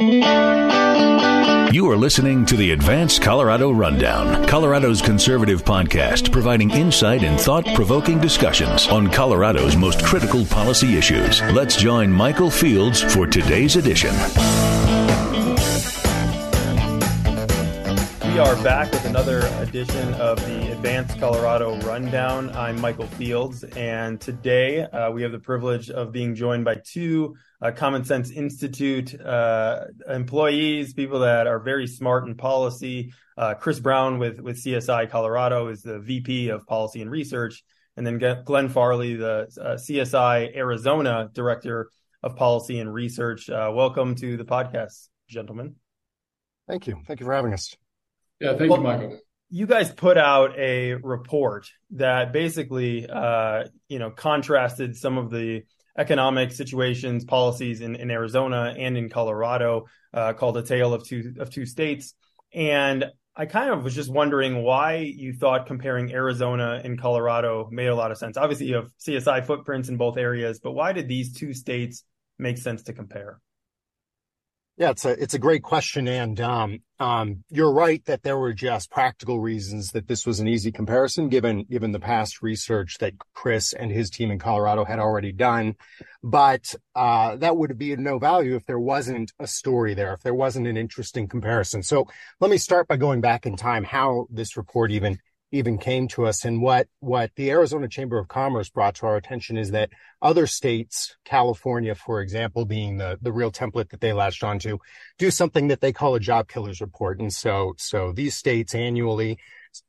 You are listening to the Advance Colorado Rundown, Colorado's conservative podcast, providing insight and thought provoking discussions on Colorado's most critical policy issues. Let's join Michael Fields for today's edition. We are back with another edition of the Advance Colorado Rundown. I'm Michael Fields, and today uh, we have the privilege of being joined by two uh, Common Sense Institute uh, employees, people that are very smart in policy. Uh, Chris Brown with, with CSI Colorado is the VP of Policy and Research, and then Glenn Farley, the uh, CSI Arizona Director of Policy and Research. Uh, welcome to the podcast, gentlemen. Thank you. Thank you for having us. Yeah, thank well, you, Michael. You guys put out a report that basically, uh, you know, contrasted some of the economic situations, policies in, in Arizona and in Colorado, uh, called "A Tale of Two of Two States." And I kind of was just wondering why you thought comparing Arizona and Colorado made a lot of sense. Obviously, you have CSI footprints in both areas, but why did these two states make sense to compare? Yeah, it's a it's a great question, and um, um, you're right that there were just practical reasons that this was an easy comparison, given given the past research that Chris and his team in Colorado had already done. But uh, that would be of no value if there wasn't a story there, if there wasn't an interesting comparison. So let me start by going back in time, how this report even even came to us. And what, what the Arizona Chamber of Commerce brought to our attention is that other states, California, for example, being the, the real template that they latched onto, do something that they call a job killers report. And so, so these states annually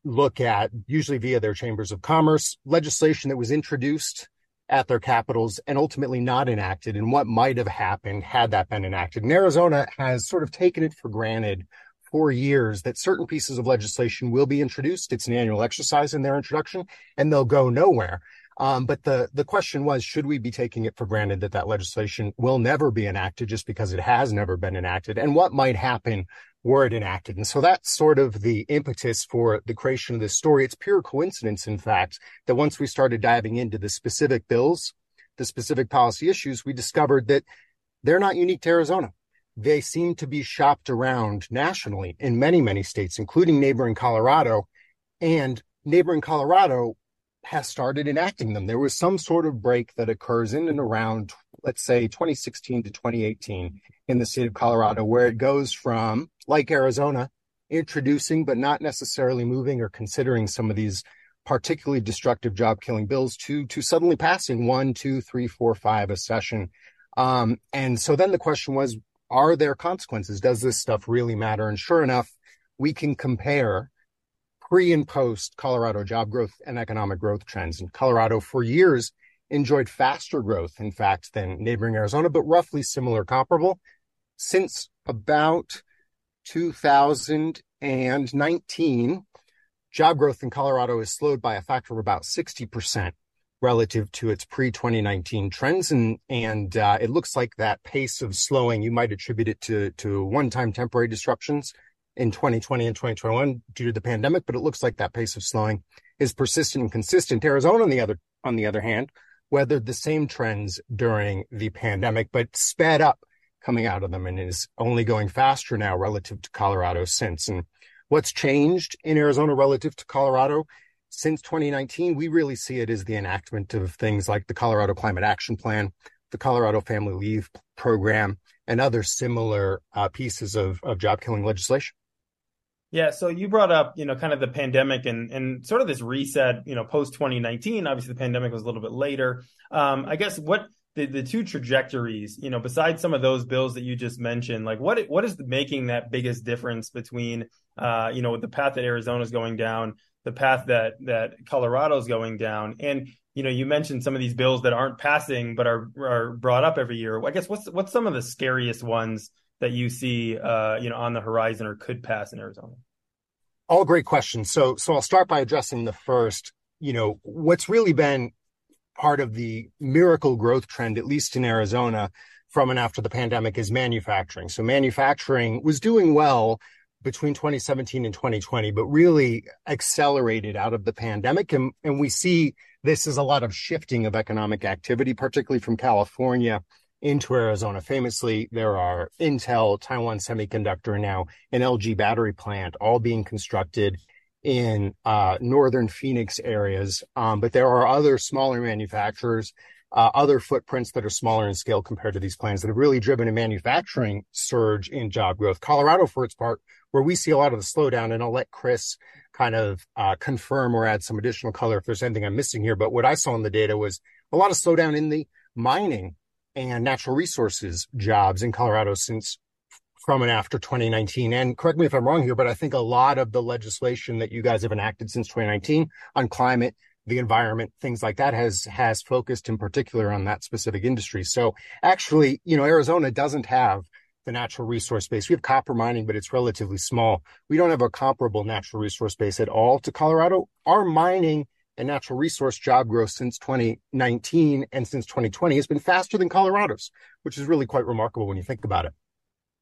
look at, usually via their chambers of commerce, legislation that was introduced at their capitals and ultimately not enacted and what might have happened had that been enacted. And Arizona has sort of taken it for granted for years that certain pieces of legislation will be introduced. It's an annual exercise in their introduction and they'll go nowhere. Um, but the, the question was, should we be taking it for granted that that legislation will never be enacted just because it has never been enacted? And what might happen were it enacted? And so that's sort of the impetus for the creation of this story. It's pure coincidence, in fact, that once we started diving into the specific bills, the specific policy issues, we discovered that they're not unique to Arizona they seem to be shopped around nationally in many, many states, including neighboring Colorado. And neighboring Colorado has started enacting them. There was some sort of break that occurs in and around, let's say, 2016 to 2018 in the state of Colorado, where it goes from, like Arizona, introducing but not necessarily moving or considering some of these particularly destructive job killing bills to to suddenly passing one, two, three, four, five a session. Um, and so then the question was, are there consequences? Does this stuff really matter? And sure enough, we can compare pre and post Colorado job growth and economic growth trends. And Colorado for years enjoyed faster growth, in fact, than neighboring Arizona, but roughly similar comparable. Since about 2019, job growth in Colorado has slowed by a factor of about 60% relative to its pre-2019 trends. And, uh, it looks like that pace of slowing, you might attribute it to, to one-time temporary disruptions in 2020 and 2021 due to the pandemic, but it looks like that pace of slowing is persistent and consistent. Arizona, on the other, on the other hand, weathered the same trends during the pandemic, but sped up coming out of them and is only going faster now relative to Colorado since. And what's changed in Arizona relative to Colorado since 2019, we really see it as the enactment of things like the Colorado Climate Action Plan, the Colorado Family Leave Program, and other similar uh, pieces of, of job killing legislation. Yeah, so you brought up, you know, kind of the pandemic and and sort of this reset, you know, post 2019. Obviously, the pandemic was a little bit later. Um, I guess what the, the two trajectories, you know, besides some of those bills that you just mentioned, like what what is making that biggest difference between, uh, you know, the path that Arizona is going down the path that that Colorado's going down. And you know, you mentioned some of these bills that aren't passing but are are brought up every year. I guess what's what's some of the scariest ones that you see, uh, you know, on the horizon or could pass in Arizona? All great questions. So, so I'll start by addressing the first. You know, what's really been part of the miracle growth trend, at least in Arizona, from and after the pandemic, is manufacturing. So, manufacturing was doing well between 2017 and 2020, but really accelerated out of the pandemic. And, and we see this as a lot of shifting of economic activity, particularly from California into Arizona. Famously, there are Intel, Taiwan Semiconductor, now an LG battery plant all being constructed in uh, northern Phoenix areas. Um, but there are other smaller manufacturers, uh, other footprints that are smaller in scale compared to these plants that have really driven a manufacturing surge in job growth. Colorado, for its part, where we see a lot of the slowdown, and I'll let Chris kind of uh, confirm or add some additional color if there's anything I'm missing here. But what I saw in the data was a lot of slowdown in the mining and natural resources jobs in Colorado since from and after 2019. And correct me if I'm wrong here, but I think a lot of the legislation that you guys have enacted since 2019 on climate, the environment, things like that has has focused in particular on that specific industry. So actually, you know, Arizona doesn't have the natural resource base. We have copper mining, but it's relatively small. We don't have a comparable natural resource base at all to Colorado. Our mining and natural resource job growth since 2019 and since 2020 has been faster than Colorado's, which is really quite remarkable when you think about it.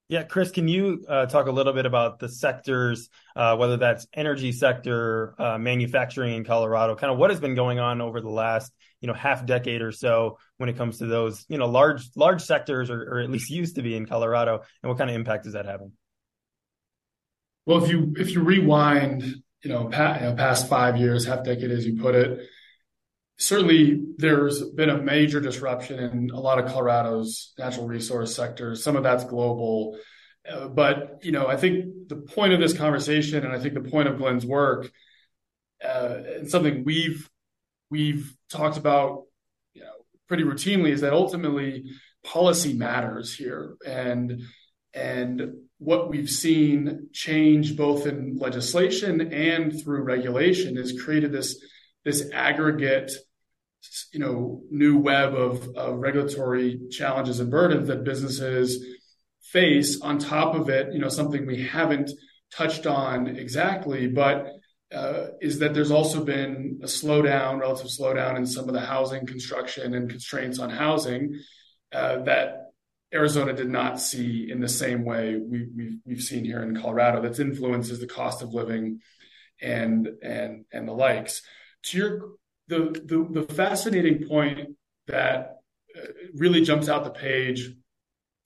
Yeah, Chris, can you uh, talk a little bit about the sectors, uh, whether that's energy sector, uh, manufacturing in Colorado, kind of what has been going on over the last, you know, half decade or so when it comes to those, you know, large large sectors, or, or at least used to be in Colorado, and what kind of impact is that having? Well, if you if you rewind, you know, past, you know, past five years, half decade, as you put it, certainly there's been a major disruption in a lot of Colorado's natural resource sectors. Some of that's global. Uh, but, you know, I think the point of this conversation and I think the point of Glenn's work uh, and something we've we've talked about you know, pretty routinely is that ultimately policy matters here. And and what we've seen change both in legislation and through regulation has created this this aggregate you know new web of, of regulatory challenges and burdens that businesses face on top of it you know something we haven't touched on exactly but is that there's also been a slowdown relative slowdown in some of the housing construction and constraints on housing uh, that Arizona did not see in the same way we, we've, seen here in Colorado that influences the cost of living and and and the likes. To your the, fascinating point that uh, really jumps out the page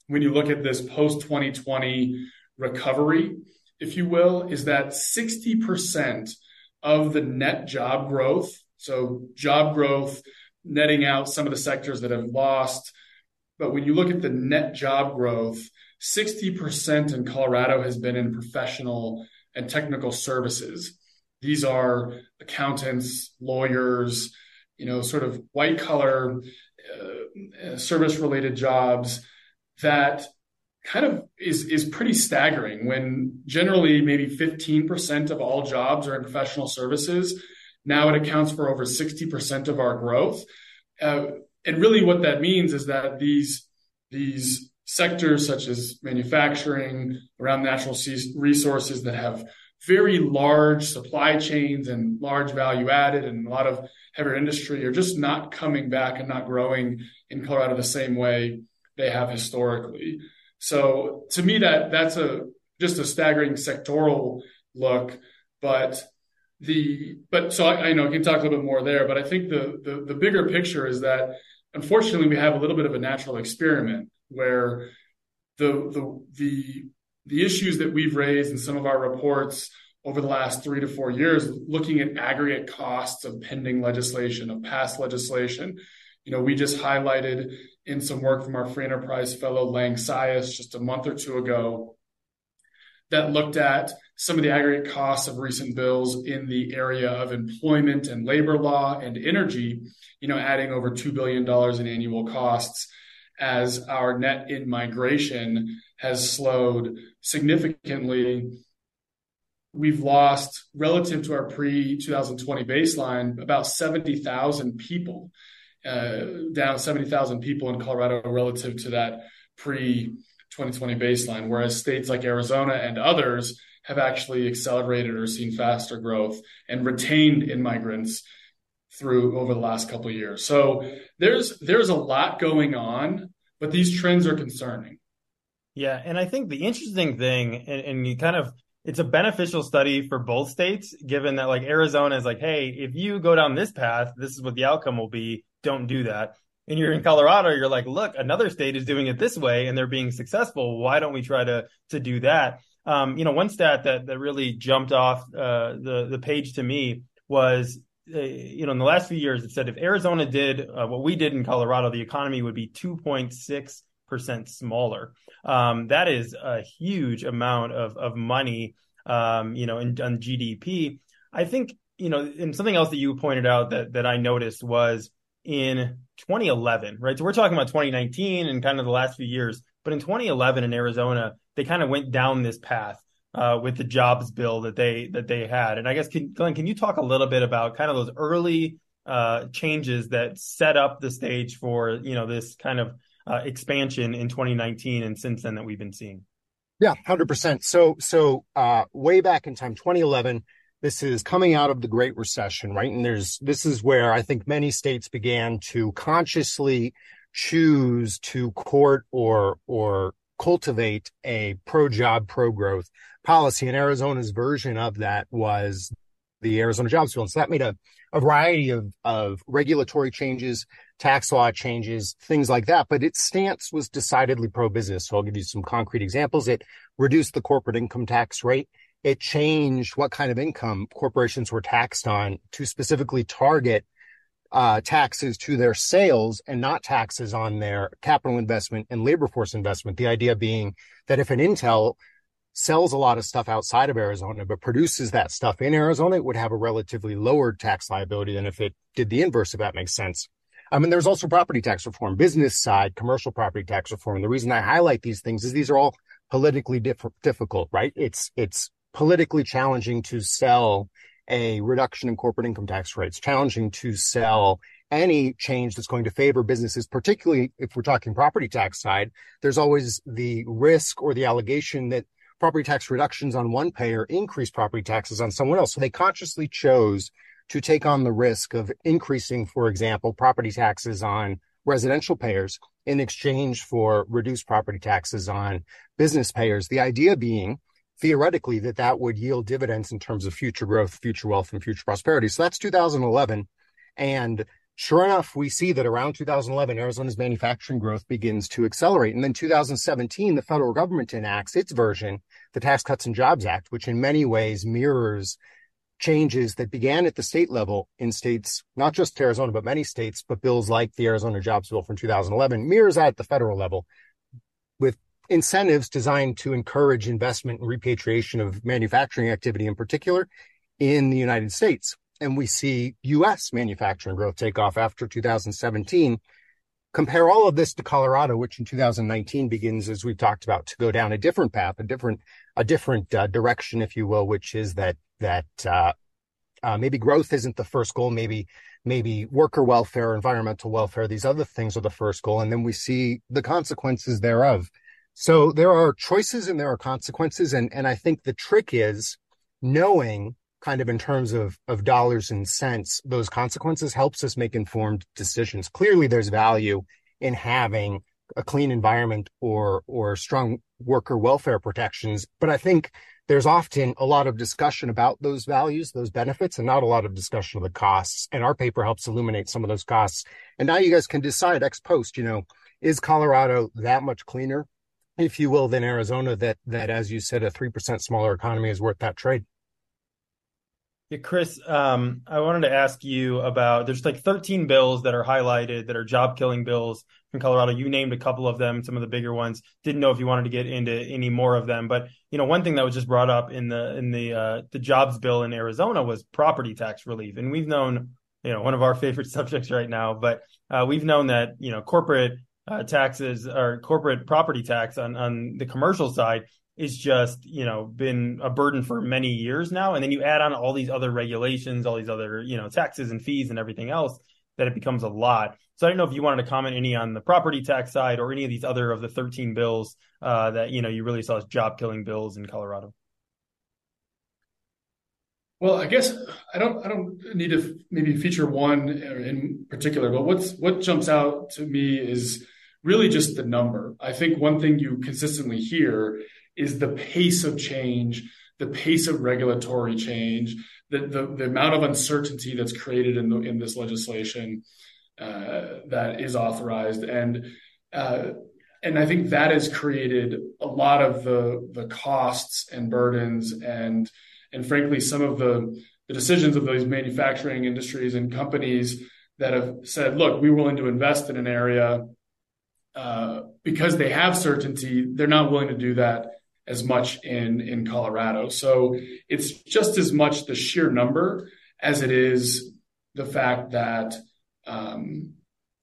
when you look at this post 2020 recovery, if you will, is that 60% of the net job growth, so job growth netting out some of the sectors that have lost. But when you look at the net job growth, 60% in Colorado has been in professional and technical services. These are accountants, lawyers, you know, sort of white collar uh, service related jobs that kind of is is pretty staggering when generally maybe 15% of all jobs are in professional services now it accounts for over 60% of our growth uh, and really what that means is that these these sectors such as manufacturing around natural resources that have very large supply chains and large value added and a lot of heavier industry are just not coming back and not growing in Colorado the same way they have historically. So to me, that that's a just a staggering sectoral look. But the but so I, I know I can talk a little bit more there, but I think the, the the bigger picture is that unfortunately we have a little bit of a natural experiment where the the the the issues that we've raised in some of our reports over the last three to four years, looking at aggregate costs of pending legislation, of past legislation. You know, we just highlighted in some work from our free enterprise fellow Lang Sias just a month or two ago that looked at some of the aggregate costs of recent bills in the area of employment and labor law and energy, you know, adding over $2 billion in annual costs as our net in migration has slowed significantly. We've lost, relative to our pre 2020 baseline, about 70,000 people, Uh, down 70,000 people in Colorado relative to that pre 2020 baseline, whereas states like Arizona and others have actually accelerated or seen faster growth and retained immigrants through over the last couple years. So there's there's a lot going on, but these trends are concerning. Yeah, and I think the interesting thing, and, and you kind of it's a beneficial study for both states, given that like Arizona is like, hey, if you go down this path, this is what the outcome will be. Don't do that. And you're in Colorado, you're like, look, another state is doing it this way and they're being successful. Why don't we try to to do that? Um, you know, one stat that that really jumped off uh, the the page to me was, uh, you know, in the last few years, it said if Arizona did uh, what we did in Colorado, the economy would be 2.6 percent smaller. Um, that is a huge amount of of money, um, you know, in, on GDP. I think you know, and something else that you pointed out that that I noticed was in 2011, right? So we're talking about 2019 and kind of the last few years, but in 2011 in Arizona, they kind of went down this path uh, with the jobs bill that they that they had. And I guess, can, Glenn, can you talk a little bit about kind of those early uh, changes that set up the stage for you know this kind of uh, expansion in 2019 and since then that we've been seeing? Yeah, hundred percent. So so uh, way back in time, 2011. This is coming out of the Great Recession, right? And there's this is where I think many states began to consciously choose to court or or cultivate a pro job, pro growth policy. And Arizona's version of that was the Arizona Jobs Bill. And so that made a, a variety of, of regulatory changes, tax law changes, things like that. But its stance was decidedly pro business. So I'll give you some concrete examples. It reduced the corporate income tax rate. It changed what kind of income corporations were taxed on to specifically target uh, taxes to their sales and not taxes on their capital investment and labor force investment. The idea being that if an Intel sells a lot of stuff outside of Arizona, but produces that stuff in Arizona, it would have a relatively lower tax liability than if it did the inverse, if that makes sense. I mean, there's also property tax reform, business side, commercial property tax reform. And the reason I highlight these things is these are all politically diff- difficult, right? It's, it's politically challenging to sell a reduction in corporate income tax rates, challenging to sell any change that's going to favor businesses, particularly if we're talking property tax side, there's always the risk or the allegation that property tax reductions on one payer increase property taxes on someone else. So they consciously chose to take on the risk of increasing, for example, property taxes on residential payers in exchange for reduced property taxes on business payers. The idea being theoretically that that would yield dividends in terms of future growth, future wealth, and future prosperity. So that's 2011. And sure enough, we see that around 2011, Arizona's manufacturing growth begins to accelerate. And then 2017, the federal government enacts its version, the Tax Cuts and Jobs Act, which in many ways mirrors changes that began at the state level in states, not just Arizona, but many states, but bills like the Arizona Jobs Bill from 2011 mirrors at the federal level incentives designed to encourage investment and repatriation of manufacturing activity in particular in the United States. And we see US manufacturing growth take off after 2017. Compare all of this to Colorado, which in 2019 begins, as we've talked about, to go down a different path, a different, a different uh, direction, if you will, which is that, that, uh, uh, maybe growth isn't the first goal. Maybe, maybe worker welfare, environmental welfare, these other things are the first goal. And then we see the consequences thereof so there are choices and there are consequences. And, and I think the trick is knowing kind of in terms of, of dollars and cents, those consequences helps us make informed decisions. Clearly there's value in having a clean environment or, or strong worker welfare protections. But I think there's often a lot of discussion about those values, those benefits, and not a lot of discussion of the costs. And our paper helps illuminate some of those costs. And now you guys can decide ex post, you know, is Colorado that much cleaner? If you will, than Arizona that, that, as you said, a 3% smaller economy is worth that trade. Yeah, Chris, um, I wanted to ask you about there's like 13 bills that are highlighted that are job killing bills from Colorado. You named a couple of them, some of the bigger ones. Didn't know if you wanted to get into any more of them, but you know, one thing that was just brought up in the in the uh, the jobs bill in Arizona was property tax relief, and we've known you know one of our favorite subjects right now, but uh, we've known that you know corporate uh, taxes or corporate property tax on on the commercial side is just you know been a burden for many years now and then you add on all these other regulations all these other you know taxes and fees and everything else that it becomes a lot. So I don't know if you wanted to comment any on the property tax side or any of these other of the 13 bills uh, that you know you really saw as job killing bills in Colorado. Well, I guess I don't I don't need to maybe feature one in particular, but what's what jumps out to me is really just the number. I think one thing you consistently hear is the pace of change, the pace of regulatory change, the the, the amount of uncertainty that's created in the in this legislation uh, that is authorized, and uh, and I think that has created a lot of the the costs and burdens and and frankly, some of the, the decisions of those manufacturing industries and companies that have said, look, we're willing to invest in an area uh, because they have certainty, they're not willing to do that as much in, in Colorado. So it's just as much the sheer number as it is the fact that um,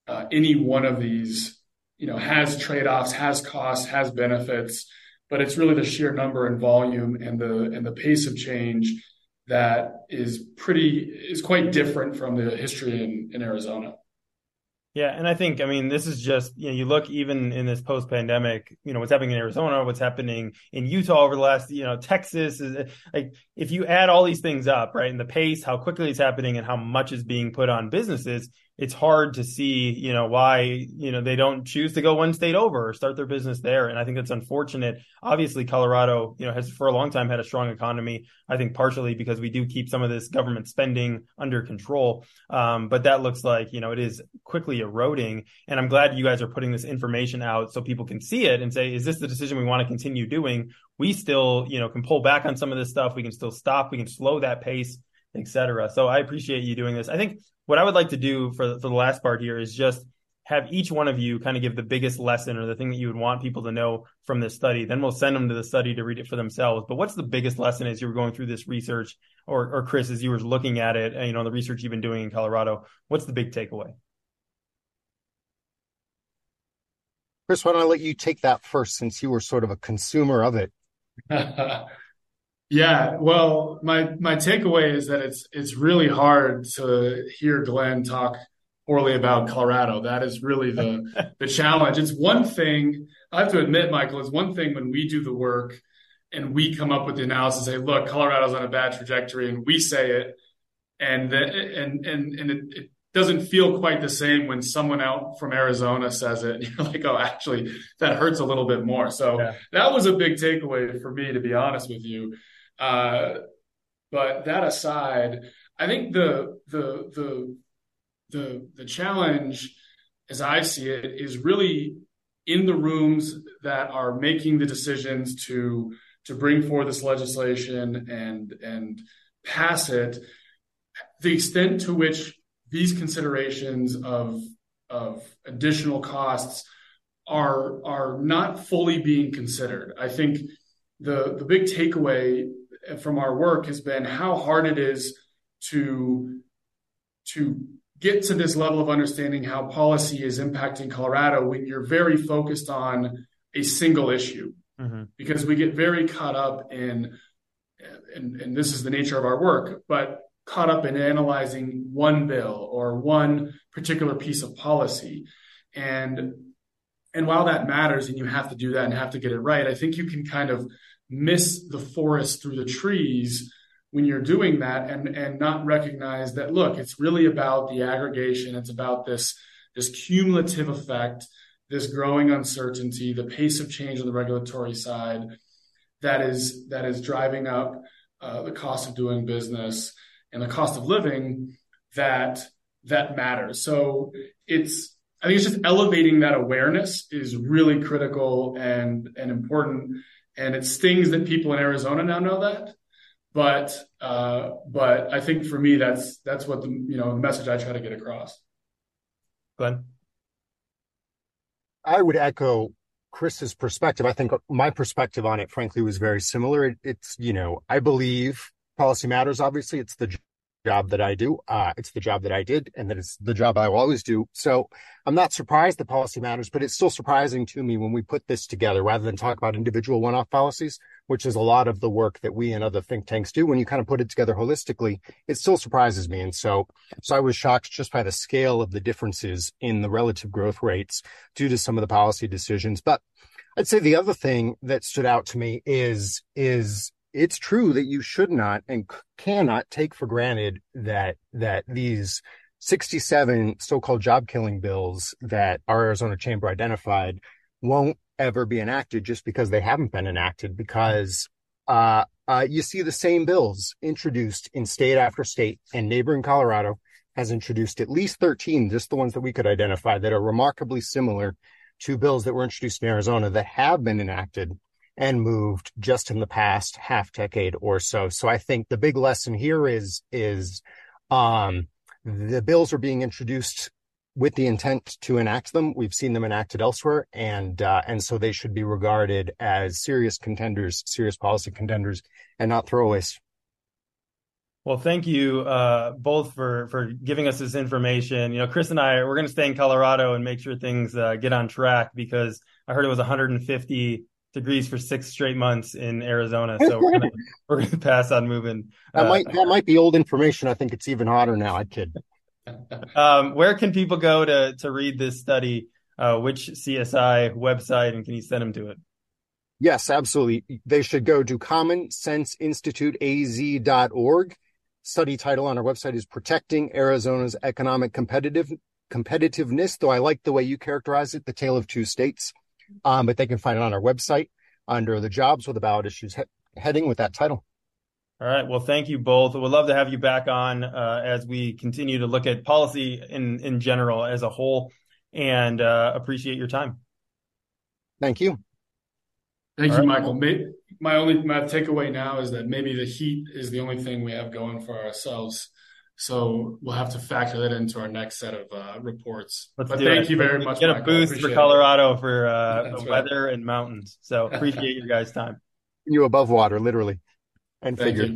uh, any one of these, you know, has trade-offs, has costs, has benefits, but it's really the sheer number and volume and the and the pace of change that is pretty is quite different from the history in, in Arizona. Yeah, and I think I mean this is just you know you look even in this post pandemic you know what's happening in Arizona, what's happening in Utah over the last you know Texas is like if you add all these things up right and the pace, how quickly it's happening, and how much is being put on businesses, it's hard to see, you know, why, you know, they don't choose to go one state over or start their business there. And I think that's unfortunate. Obviously, Colorado, you know, has for a long time had a strong economy. I think partially because we do keep some of this government spending under control. Um, but that looks like, you know, it is quickly eroding. And I'm glad you guys are putting this information out so people can see it and say, is this the decision we want to continue doing? We still, you know, can pull back on some of this stuff. We can still stop. We can slow that pace etc. So I appreciate you doing this. I think what I would like to do for, for the last part here is just have each one of you kind of give the biggest lesson or the thing that you would want people to know from this study. Then we'll send them to the study to read it for themselves. But what's the biggest lesson as you were going through this research, or, or Chris, as you were looking at it, and you know, the research you've been doing in Colorado? What's the big takeaway? Chris, why don't I let you take that first, since you were sort of a consumer of it? Yeah, well, my my takeaway is that it's it's really hard to hear Glenn talk poorly about Colorado. That is really the the challenge. It's one thing I have to admit, Michael. It's one thing when we do the work and we come up with the analysis, and say, look, Colorado's on a bad trajectory, and we say it, and the, and and and it, it doesn't feel quite the same when someone out from Arizona says it. You're like, oh, actually, that hurts a little bit more. So yeah. that was a big takeaway for me, to be honest with you. Uh, but that aside, I think the the the the the challenge, as I see it, is really in the rooms that are making the decisions to to bring forward this legislation and and pass it. The extent to which these considerations of of additional costs are are not fully being considered. I think the the big takeaway from our work has been how hard it is to to get to this level of understanding how policy is impacting Colorado when you're very focused on a single issue. Mm-hmm. Because we get very caught up in, and, and this is the nature of our work, but caught up in analyzing one bill or one particular piece of policy. And and while that matters and you have to do that and have to get it right, I think you can kind of miss the forest through the trees when you're doing that and and not recognize that look it's really about the aggregation. It's about this this cumulative effect this growing uncertainty the pace of change on the regulatory side that is that is driving up uh, the cost of doing business and the cost of living that that matters. So it's i think it's just elevating that awareness is really critical and and important and it stings that people in Arizona now know that. But uh, but I think for me that's that's what the you know the message I try to get across. Glenn, I would echo Chris's perspective. I think my perspective on it, frankly, was very similar. It, it's you know I believe policy matters. Obviously, it's the job that I do. Uh, it's the job that I did, and that it's the job I will always do. So I'm not surprised that policy matters, but it's still surprising to me when we put this together rather than talk about individual one-off policies. which is a lot of the work that we and other think tanks do. When you kind of put it together holistically, it still surprises me. And so, so I was shocked just by the scale of the differences in the relative growth rates due to some of the policy decisions. But I'd say the other thing that stood out to me is, is it's true that you should not and cannot take for granted that, that these 67 so-called job killing bills that our Arizona chamber identified won't ever be enacted just because they haven't been enacted because uh, uh, you see the same bills introduced in state after state and neighboring Colorado has introduced at least 13, just the ones that we could identify that are remarkably similar to bills that were introduced in Arizona that have been enacted and moved just in the past half decade or so. So I think the big lesson here is, is, um, the bills are being introduced with the intent to enact them. We've seen them enacted elsewhere, and uh, and so they should be regarded as serious contenders, serious policy contenders, and not throwaways. Well, thank you uh, both for for giving us this information. You know, Chris and I we're going to stay in Colorado and make sure things uh, get on track because I heard it was 150 degrees for six straight months in Arizona. So we're gonna, we're gonna pass on moving. That uh, might that might be old information. I think it's even hotter now. I kid. um, where can people go to to read this study? Uh, which CSI website, and can you send them to it? Yes, absolutely. They should go to commonsenseinstituteaz.org. Study title on our website is Protecting Arizona's Economic Competitive Competitiveness, though I like the way you characterize it, the tale of two states. Um, but they can find it on our website under the jobs with the ballot issues he- heading with that title. All right. Well, thank you both. We'd love to have you back on uh, as we continue to look at policy in in general as a whole, and uh, appreciate your time. Thank you. Thank All you, right. Michael. My only my takeaway now is that maybe the heat is the only thing we have going for ourselves. So we'll have to factor that into our next set of uh, reports. Let's but thank it. you very much. Get Michael. a boost for Colorado it. for uh, weather right. and mountains. So appreciate your guys' time. You above water, literally and figure.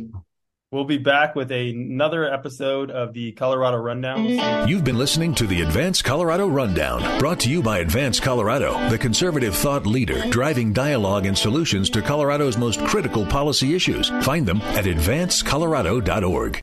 We'll be back with a, another episode of the Colorado Rundown. You've been listening to the Advance Colorado Rundown, brought to you by Advance Colorado, the conservative thought leader driving dialogue and solutions to Colorado's most critical policy issues. Find them at advancecolorado.org.